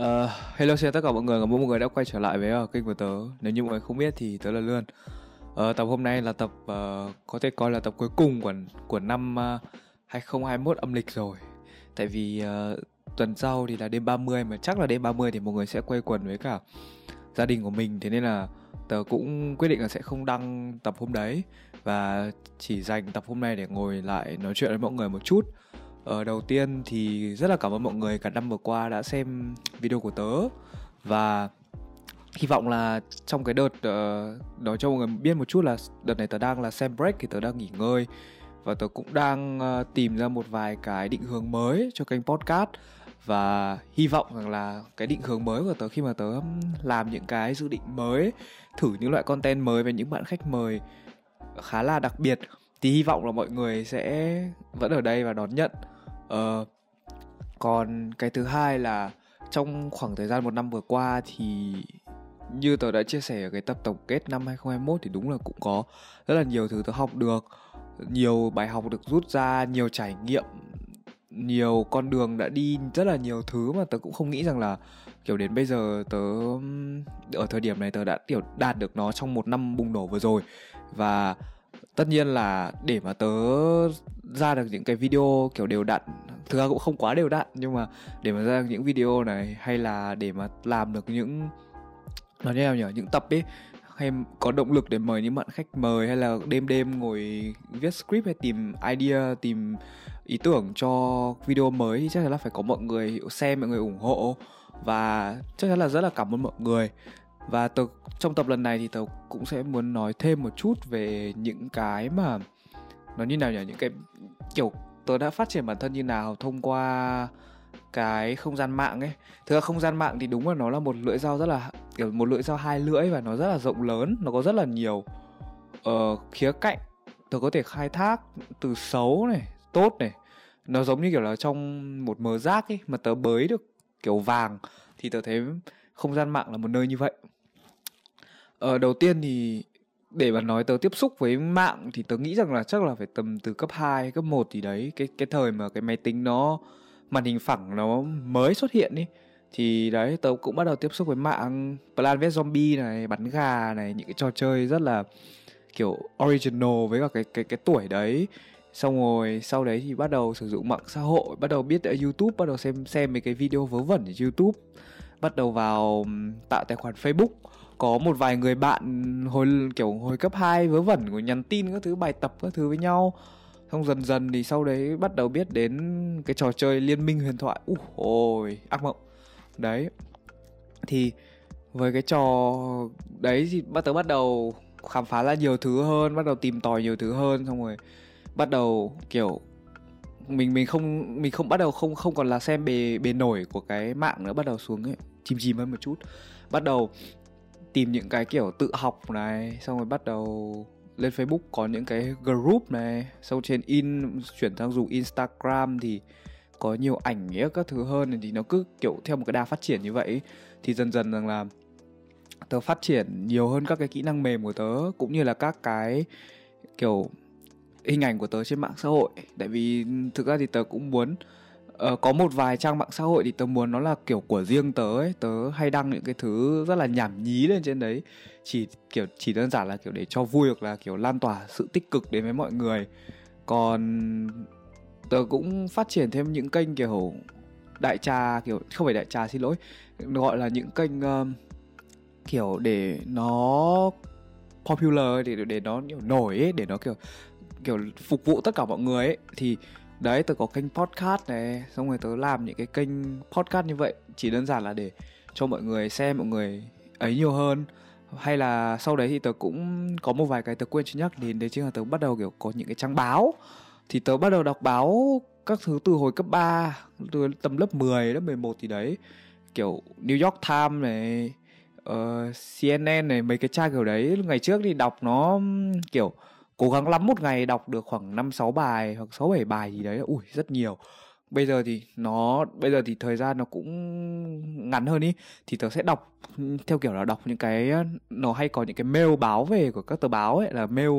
Uh, hello xin tất cả mọi người, cảm ơn mọi người đã quay trở lại với uh, kênh của tớ. Nếu như mọi người không biết thì tớ là Lươn. Uh, Tập hôm nay là tập uh, có thể coi là tập cuối cùng của, của năm uh, 2021 âm lịch rồi. Tại vì uh, tuần sau thì là đêm 30 mà chắc là đêm 30 thì mọi người sẽ quay quần với cả gia đình của mình. Thế nên là tớ cũng quyết định là sẽ không đăng tập hôm đấy Và chỉ dành tập hôm nay để ngồi lại nói chuyện với mọi người một chút. Ờ, đầu tiên thì rất là cảm ơn mọi người cả năm vừa qua đã xem video của tớ. Và hy vọng là trong cái đợt ờ, uh, nói cho mọi người biết một chút là đợt này tớ đang là xem break thì tớ đang nghỉ ngơi. Và tớ cũng đang uh, tìm ra một vài cái định hướng mới cho kênh podcast. Và hy vọng rằng là cái định hướng mới của tớ khi mà tớ làm những cái dự định mới thử những loại content mới với những bạn khách mời khá là đặc biệt thì hy vọng là mọi người sẽ vẫn ở đây và đón nhận. Uh, còn cái thứ hai là trong khoảng thời gian một năm vừa qua thì như tớ đã chia sẻ ở cái tập tổng kết năm 2021 thì đúng là cũng có rất là nhiều thứ tớ học được. Nhiều bài học được rút ra nhiều trải nghiệm nhiều con đường đã đi rất là nhiều thứ mà tớ cũng không nghĩ rằng là kiểu đến bây giờ tớ ở thời điểm này tớ đã kiểu đạt được nó trong một năm bùng nổ vừa rồi. Và tất nhiên là để mà tớ ra được những cái video kiểu đều đặn, thực ra cũng không quá đều đặn, nhưng mà để mà ra được những video này hay là để mà làm được những, nói như nào nhỉ, những tập ấy, hay có động lực để mời những bạn khách mời hay là đêm đêm ngồi viết script hay tìm idea, tìm ý tưởng cho video mới thì chắc chắn là phải có mọi người xem, mọi người ủng hộ. Và chắc chắn là rất là cảm ơn mọi người và tớ, trong tập lần này thì tớ cũng sẽ muốn nói thêm một chút về những cái mà nó như nào nhỉ? Những cái kiểu tớ đã phát triển bản thân như nào thông qua cái không gian mạng ấy. Thực ra không gian mạng thì đúng là nó là một lưỡi dao rất là kiểu một lưỡi dao hai lưỡi và nó rất là rộng lớn nó có rất là nhiều uh, khía cạnh. Tớ có thể khai thác từ xấu này tốt này. Nó giống như kiểu là trong một mớ rác ấy mà tớ bới được kiểu vàng thì tớ thấy không gian mạng là một nơi như vậy. Ờ, đầu tiên thì để mà nói tớ tiếp xúc với mạng thì tớ nghĩ rằng là chắc là phải tầm từ cấp 2, cấp 1 thì đấy. Cái cái thời mà cái máy tính nó màn hình phẳng nó mới xuất hiện đi thì đấy tớ cũng bắt đầu tiếp xúc với mạng. Plan vs Zombie này bắn gà này những cái trò chơi rất là kiểu original với cả cái cái cái tuổi đấy. Xong rồi sau đấy thì bắt đầu sử dụng mạng xã hội bắt đầu biết ở YouTube bắt đầu xem xem mấy cái video vớ vẩn ở YouTube bắt đầu vào tạo tài khoản Facebook. Có một vài người bạn hồi, kiểu, hồi cấp 2 vớ vẩn của nhắn tin các thứ, bài tập các thứ với nhau. Xong dần dần thì sau đấy bắt đầu biết đến cái trò chơi liên minh huyền thoại. Ui ôi ác mộng. Đấy. Thì với cái trò đấy thì bắt đầu bắt đầu khám phá ra nhiều thứ hơn, bắt đầu tìm tòi nhiều thứ hơn, xong rồi bắt đầu, kiểu mình mình không mình không, bắt đầu không không còn là xem bề bề nổi của cái mạng nữa, bắt đầu xuống ấy, chìm chìm hơn một chút. Bắt đầu tìm những cái kiểu tự học này, xong rồi bắt đầu lên Facebook có những cái group này, xong trên in, chuyển sang dùng Instagram thì có nhiều ảnh nghĩa các thứ hơn, thì nó cứ kiểu theo một cái đà phát triển như vậy thì dần dần rằng là tớ phát triển nhiều hơn các cái kỹ năng mềm của tớ, cũng như là các cái kiểu hình ảnh của tớ trên mạng xã hội. Tại vì thực ra thì tớ cũng muốn uh, có một vài trang mạng xã hội thì tớ muốn nó là kiểu của riêng tớ ấy. Tớ hay đăng những cái thứ rất là nhảm nhí lên trên đấy. Chỉ kiểu chỉ đơn giản là kiểu để cho vui hoặc là kiểu lan tỏa sự tích cực đến với mọi người. Còn tớ cũng phát triển thêm những kênh kiểu đại trà kiểu không phải đại trà xin lỗi gọi là những kênh uh, kiểu để nó popular để để nó kiểu nổi ấy để nó kiểu kiểu phục vụ tất cả mọi người ấy thì đấy tớ có kênh podcast này xong rồi tớ làm những cái kênh podcast như vậy. Chỉ đơn giản là để cho mọi người xem mọi người ấy nhiều hơn. Hay là sau đấy thì tớ cũng có một vài cái tớ quên chưa nhắc. Đến đấy chính là tớ bắt đầu kiểu có những cái trang báo. Thì tớ bắt đầu đọc báo các thứ từ hồi cấp 3 từ tầm lớp 10 lớp 11 thì đấy. Kiểu New York Times này ờ, uh, CNN này mấy cái trang kiểu đấy. Ngày trước thì đọc nó kiểu cố gắng lắm một ngày đọc được khoảng năm, sáu bài hoặc sáu, bảy bài gì đấy. Ui, rất nhiều. Bây giờ thì nó, bây giờ thì thời gian nó cũng ngắn hơn ý. Thì tớ sẽ đọc, theo kiểu là đọc những cái, nó hay có những cái mail báo về của các tờ báo ấy, là mail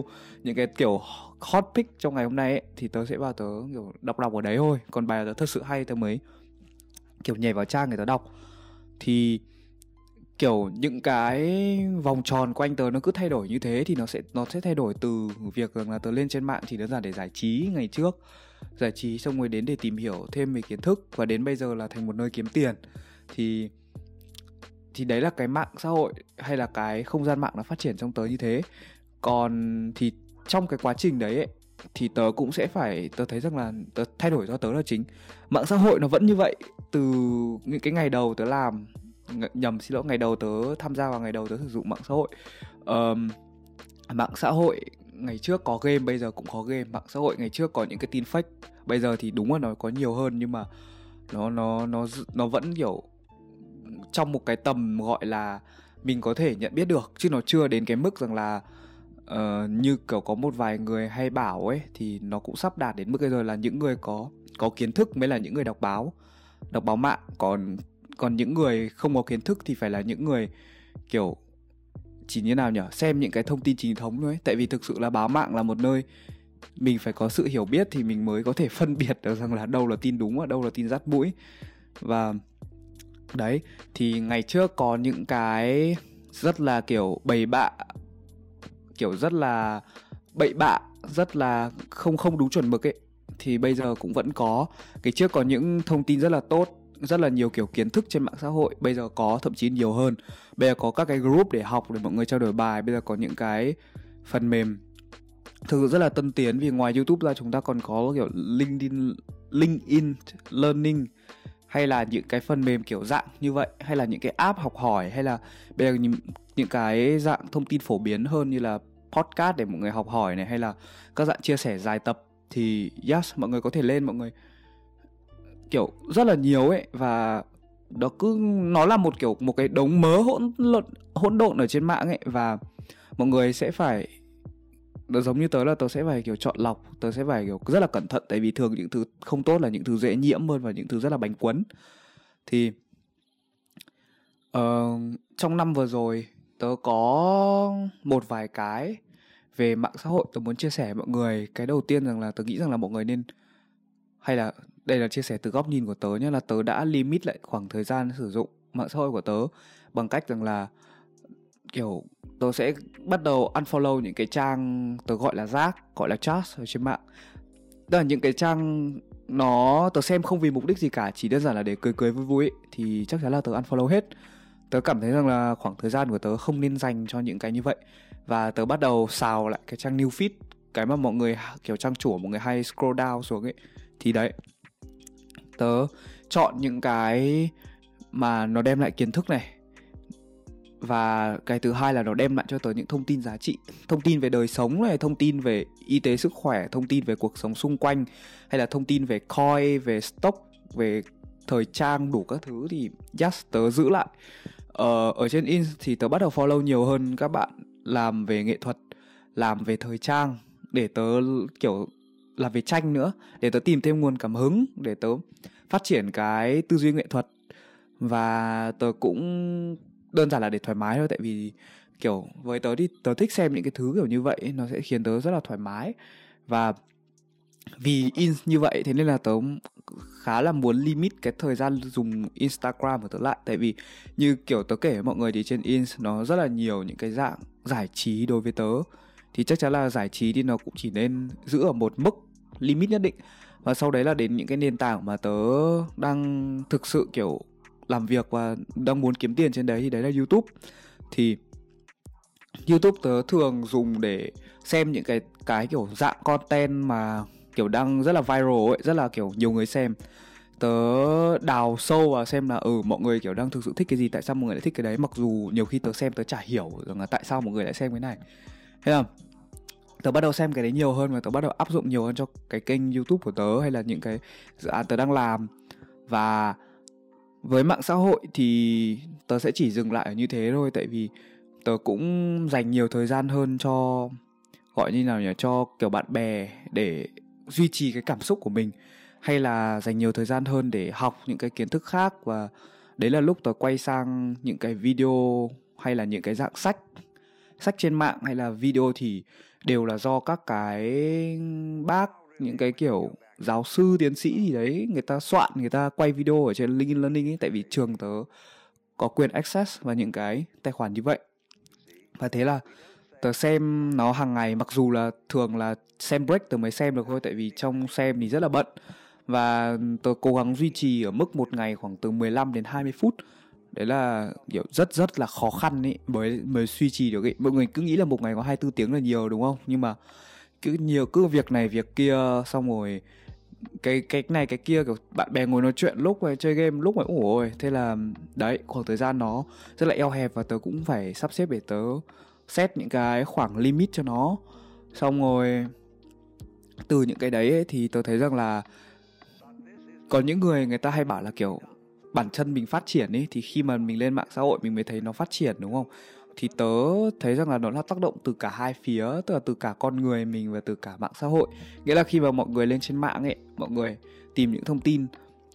những cái kiểu hot pick trong ngày hôm nay ấy. Thì tớ sẽ vào tớ kiểu đọc đọc ở đấy thôi. Còn bài tớ thật sự hay, tớ mới kiểu nhảy vào trang người tớ đọc. Thì kiểu những cái vòng tròn quanh tớ nó cứ thay đổi như thế thì nó sẽ nó sẽ thay đổi từ việc rằng là tớ lên trên mạng chỉ đơn giản để giải trí ngày trước. Giải trí xong rồi đến để tìm hiểu thêm về kiến thức và đến bây giờ là thành một nơi kiếm tiền. Thì thì đấy là cái mạng xã hội hay là cái không gian mạng nó phát triển trong tớ như thế. Còn thì trong cái quá trình đấy ấy, thì tớ cũng sẽ phải tớ thấy rằng là tớ thay đổi do tớ là chính. Mạng xã hội nó vẫn như vậy từ những cái ngày đầu tớ làm nhầm xin lỗi ngày đầu tớ tham gia vào ngày đầu tớ sử dụng mạng xã hội. Um, mạng xã hội ngày trước có game bây giờ cũng có game. Mạng xã hội ngày trước có những cái tin fake bây giờ thì đúng là nó có nhiều hơn nhưng mà nó nó nó nó vẫn kiểu trong một cái tầm gọi là mình có thể nhận biết được chứ nó chưa đến cái mức rằng là uh, như kiểu có một vài người hay bảo ấy thì nó cũng sắp đạt đến mức bây giờ là những người có có kiến thức mới là những người đọc báo đọc báo mạng. Còn còn những người không có kiến thức thì phải là những người, kiểu, chỉ như nào nhỉ xem những cái thông tin chính thống thôi ấy. tại vì thực sự là báo mạng là một nơi mình phải có sự hiểu biết thì mình mới có thể phân biệt được rằng là đâu là tin đúng và đâu là tin rắt mũi. Và đấy, thì ngày trước có những cái rất là, kiểu bầy bạ, kiểu, rất là bậy bạ, rất là không không đúng chuẩn mực ấy. Thì bây giờ cũng vẫn có. Cái trước có những thông tin rất là tốt rất là nhiều kiểu kiến thức trên mạng xã hội bây giờ có thậm chí nhiều hơn. Bây giờ có các cái group để học để mọi người trao đổi bài bây giờ có những cái phần mềm thực sự rất là tân tiến vì ngoài youtube ra chúng ta còn có kiểu linkedin linkedin learning hay là những cái phần mềm kiểu dạng như vậy hay là những cái app học hỏi hay là bây giờ những, những cái dạng thông tin phổ biến hơn như là podcast để mọi người học hỏi này hay là các dạng chia sẻ dài tập thì yes mọi người có thể lên mọi người kiểu rất là nhiều ấy và đó cứ nó là một kiểu một cái đống mớ hỗn lộn hỗn độn ở trên mạng ấy và mọi người sẽ phải nó giống như tớ là tớ sẽ phải kiểu chọn lọc tớ sẽ phải kiểu rất là cẩn thận tại vì thường những thứ không tốt là những thứ dễ nhiễm hơn và những thứ rất là bánh quấn thì uh, trong năm vừa rồi tớ có một vài cái về mạng xã hội tớ muốn chia sẻ với mọi người. Cái đầu tiên rằng là tớ nghĩ rằng là mọi người nên hay là đây là chia sẻ từ góc nhìn của tớ nhé là tớ đã limit lại khoảng thời gian sử dụng mạng xã hội của tớ bằng cách rằng là kiểu tớ sẽ bắt đầu unfollow những cái trang tớ gọi là rác gọi là trash ở trên mạng. Tức là những cái trang nó tớ xem không vì mục đích gì cả chỉ đơn giản là để cười cười vui vui ấy, thì chắc chắn là tớ unfollow hết. Tớ cảm thấy rằng là khoảng thời gian của tớ không nên dành cho những cái như vậy. Và tớ bắt đầu xào lại cái trang new feed cái mà mọi người kiểu trang chủ mọi người hay scroll down xuống ấy thì đấy. Tớ chọn những cái mà nó đem lại kiến thức này. Và cái thứ hai là nó đem lại cho tớ những thông tin giá trị. Thông tin về đời sống này thông tin về y tế sức khỏe thông tin về cuộc sống xung quanh hay là thông tin về coin về stock về thời trang đủ các thứ thì yes tớ giữ lại. Ờ, ở trên in thì tớ bắt đầu follow nhiều hơn các bạn làm về nghệ thuật làm về thời trang để tớ kiểu là về tranh nữa, để tớ tìm thêm nguồn cảm hứng để tớ phát triển cái tư duy nghệ thuật. Và tớ cũng đơn giản là để thoải mái thôi, tại vì, kiểu, với tớ thì tớ thích xem những cái thứ kiểu như vậy nó sẽ khiến tớ rất là thoải mái. Và vì in như vậy, thế nên là tớ khá là muốn limit cái thời gian dùng Instagram của tớ lại. Tại vì như kiểu tớ kể với mọi người thì trên ins nó rất là nhiều những cái dạng giải trí đối với tớ thì chắc chắn là giải trí thì nó cũng chỉ nên giữ ở một mức limit nhất định và sau đấy là đến những cái nền tảng mà tớ đang thực sự kiểu làm việc và đang muốn kiếm tiền trên đấy thì đấy là YouTube thì YouTube tớ thường dùng để xem những cái cái kiểu dạng content mà kiểu đang rất là viral ấy, rất là kiểu nhiều người xem. Tớ đào sâu và xem là ừ mọi người kiểu đang thực sự thích cái gì, tại sao mọi người lại thích cái đấy mặc dù nhiều khi tớ xem tớ chả hiểu rằng là tại sao mọi người lại xem cái này. Thế là tớ bắt đầu xem cái đấy nhiều hơn và tớ bắt đầu áp dụng nhiều hơn cho cái kênh youtube của tớ hay là những cái dự án tớ đang làm. Và với mạng xã hội thì tớ sẽ chỉ dừng lại ở như thế thôi, tại vì tớ cũng dành nhiều thời gian hơn cho, gọi như nào nhỉ, cho kiểu bạn bè để duy trì cái cảm xúc của mình, hay là dành nhiều thời gian hơn để học những cái kiến thức khác. Và đấy là lúc tớ quay sang những cái video hay là những cái dạng sách sách trên mạng hay là video thì đều là do các cái bác, những cái kiểu giáo sư, tiến sĩ gì đấy, người ta soạn, người ta quay video ở trên LinkedIn Learning ấy, tại vì trường tớ có quyền access vào những cái tài khoản như vậy. Và thế là tớ xem nó hàng ngày, mặc dù là thường là xem break tớ mới xem được thôi, tại vì trong xem thì rất là bận. Và tớ cố gắng duy trì ở mức một ngày khoảng từ 15 đến 20 phút đấy là kiểu rất rất là khó khăn ấy mới mới duy trì được ấy mọi người cứ nghĩ là một ngày có 24 tiếng là nhiều đúng không? Nhưng mà cứ nhiều cứ việc này việc kia xong rồi cái cái này cái kia kiểu bạn bè ngồi nói chuyện lúc mà chơi game lúc mà ủa thế là đấy khoảng thời gian nó rất là eo hẹp và tớ cũng phải sắp xếp để tớ set những cái khoảng limit cho nó. Xong rồi từ những cái đấy ấy, thì tớ thấy rằng là có những người người ta hay bảo là kiểu bản thân mình phát triển ấy, thì khi mà mình lên mạng xã hội mình mới thấy nó phát triển, đúng không? Thì tớ thấy rằng là nó là tác động từ cả hai phía, tức là từ cả con người mình và từ cả mạng xã hội. Nghĩa là khi mà mọi người lên trên mạng ấy, mọi người tìm những thông tin,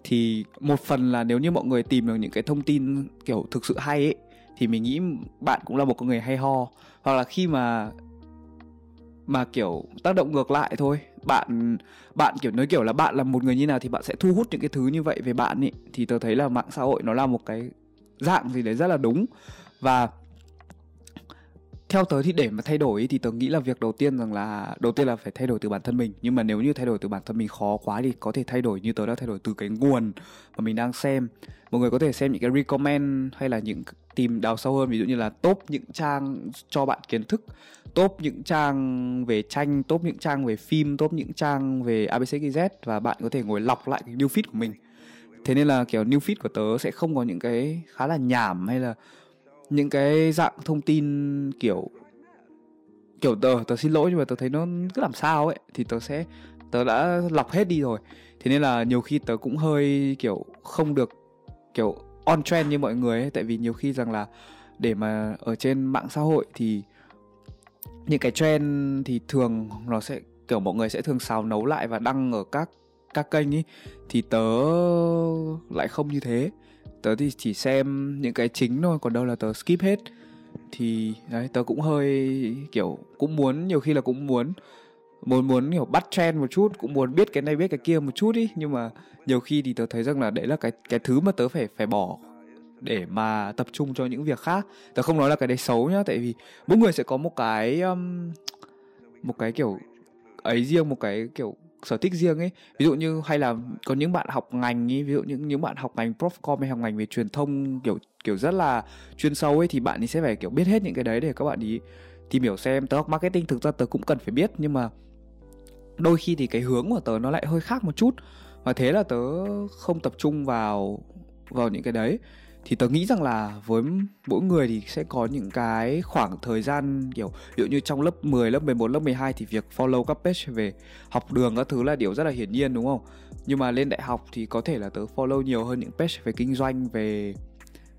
thì một phần là nếu như mọi người tìm được những cái thông tin kiểu thực sự hay ấy, thì mình nghĩ bạn cũng là một con người hay ho. Hoặc là khi mà mà, kiểu, tác động ngược lại thôi. Bạn bạn, kiểu nói kiểu là bạn là một người như nào thì bạn sẽ thu hút những cái thứ như vậy về bạn ý. Thì tớ thấy là mạng xã hội nó là một cái dạng gì đấy rất là đúng. Và theo tớ thì để mà thay đổi thì tớ nghĩ là việc đầu tiên rằng là, đầu tiên là phải thay đổi từ bản thân mình. Nhưng mà nếu như thay đổi từ bản thân mình khó quá thì có thể thay đổi như tớ đã thay đổi từ cái nguồn mà mình đang xem. Mọi người có thể xem những cái recommend hay là những tìm đào sâu hơn, ví dụ như là top những trang cho bạn kiến thức, top những trang về tranh, top những trang về phim, top những trang về abcxyz và bạn có thể ngồi lọc lại cái new feed của mình. Thế nên là kiểu new feed của tớ sẽ không có những cái khá là nhảm hay là những cái dạng thông tin kiểu kiểu tớ tớ xin lỗi nhưng mà tớ thấy nó cứ làm sao ấy, thì tớ sẽ, tớ đã lọc hết đi rồi. Thế nên là nhiều khi tớ cũng hơi kiểu không được kiểu on trend như mọi người ấy, tại vì nhiều khi rằng là để mà ở trên mạng xã hội thì những cái trend thì thường nó sẽ, kiểu mọi người sẽ thường xào nấu lại và đăng ở các các kênh ấy, thì tớ lại không như thế tớ thì chỉ xem những cái chính thôi còn đâu là tớ skip hết. Thì đấy tớ cũng hơi kiểu cũng muốn nhiều khi là cũng muốn muốn muốn kiểu bắt trend một chút cũng muốn biết cái này biết cái kia một chút ý. Nhưng mà nhiều khi thì tớ thấy rằng là đấy là cái cái thứ mà tớ phải phải bỏ để mà tập trung cho những việc khác. Tớ không nói là cái đấy xấu nhá tại vì mỗi người sẽ có một cái um, một cái kiểu ấy riêng một cái kiểu sở thích riêng ấy. Ví dụ như hay là có những bạn học ngành ấy, ví dụ những những bạn học ngành profcom hay học ngành về truyền thông kiểu kiểu rất là chuyên sâu ấy, thì bạn ấy sẽ phải, kiểu, biết hết những cái đấy để các bạn ý tìm hiểu xem tớ học marketing, thực ra tớ cũng cần phải biết, nhưng mà đôi khi thì cái hướng của tớ nó lại hơi khác một chút. Và thế là tớ không tập trung vào vào những cái đấy thì tớ nghĩ rằng là với mỗi người thì sẽ có những cái khoảng thời gian kiểu ví dụ như trong lớp 10, lớp 11, lớp 12 thì việc follow các page về học đường các thứ là điều rất là hiển nhiên đúng không? Nhưng mà lên đại học thì có thể là tớ follow nhiều hơn những page về kinh doanh về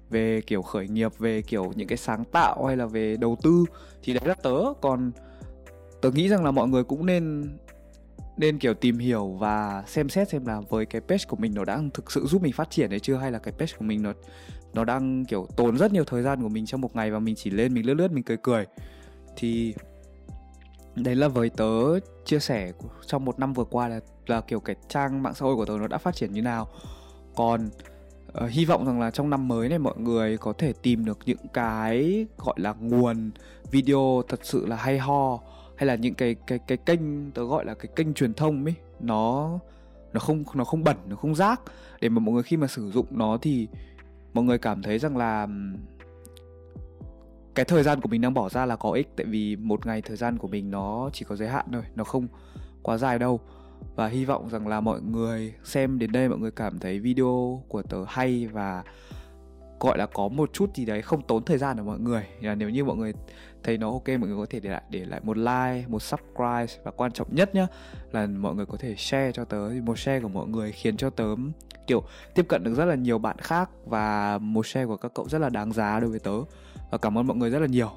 về kiểu khởi nghiệp về kiểu những cái sáng tạo hay là về đầu tư thì đấy là tớ còn tớ nghĩ rằng là mọi người cũng nên nên kiểu tìm hiểu và xem xét xem là với cái page của mình nó đang thực sự giúp mình phát triển hay chưa hay là cái page của mình nó nó đang kiểu tốn rất nhiều thời gian của mình trong một ngày và mình chỉ lên mình lướt lướt mình cười cười. Thì đấy là với tớ chia sẻ trong một năm vừa qua là là kiểu cái trang mạng xã hội của tớ nó đã phát triển như nào. Còn uh, hy vọng rằng là trong năm mới này mọi người có thể tìm được những cái gọi là nguồn video thật sự là hay ho hay là những cái cái cái kênh tớ gọi là cái kênh truyền thông ấy, nó nó không nó không bẩn, nó không rác. Để mà mọi người khi mà sử dụng nó thì mọi người cảm thấy rằng là cái thời gian của mình đang bỏ ra là có ích. Tại vì một ngày thời gian của mình nó chỉ có giới hạn thôi, nó không quá dài đâu. Và hy vọng rằng là mọi người xem đến đây, mọi người cảm thấy video của tớ hay và gọi là có một chút gì đấy không tốn thời gian của mọi người. Là nếu như mọi người thấy nó ok, mọi người có thể để lại để lại một like, một subscribe. Và quan trọng nhất nhá, là mọi người có thể share cho tớ một share của mọi người khiến cho tớ, kiểu, tiếp cận được rất là nhiều bạn khác. Và một share của các cậu rất là đáng giá đối với tớ. Và cảm ơn mọi người rất là nhiều.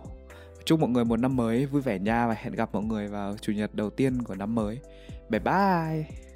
Chúc mọi người một năm mới vui vẻ nha, và hẹn gặp mọi người vào chủ nhật đầu tiên của năm mới. Bye bye!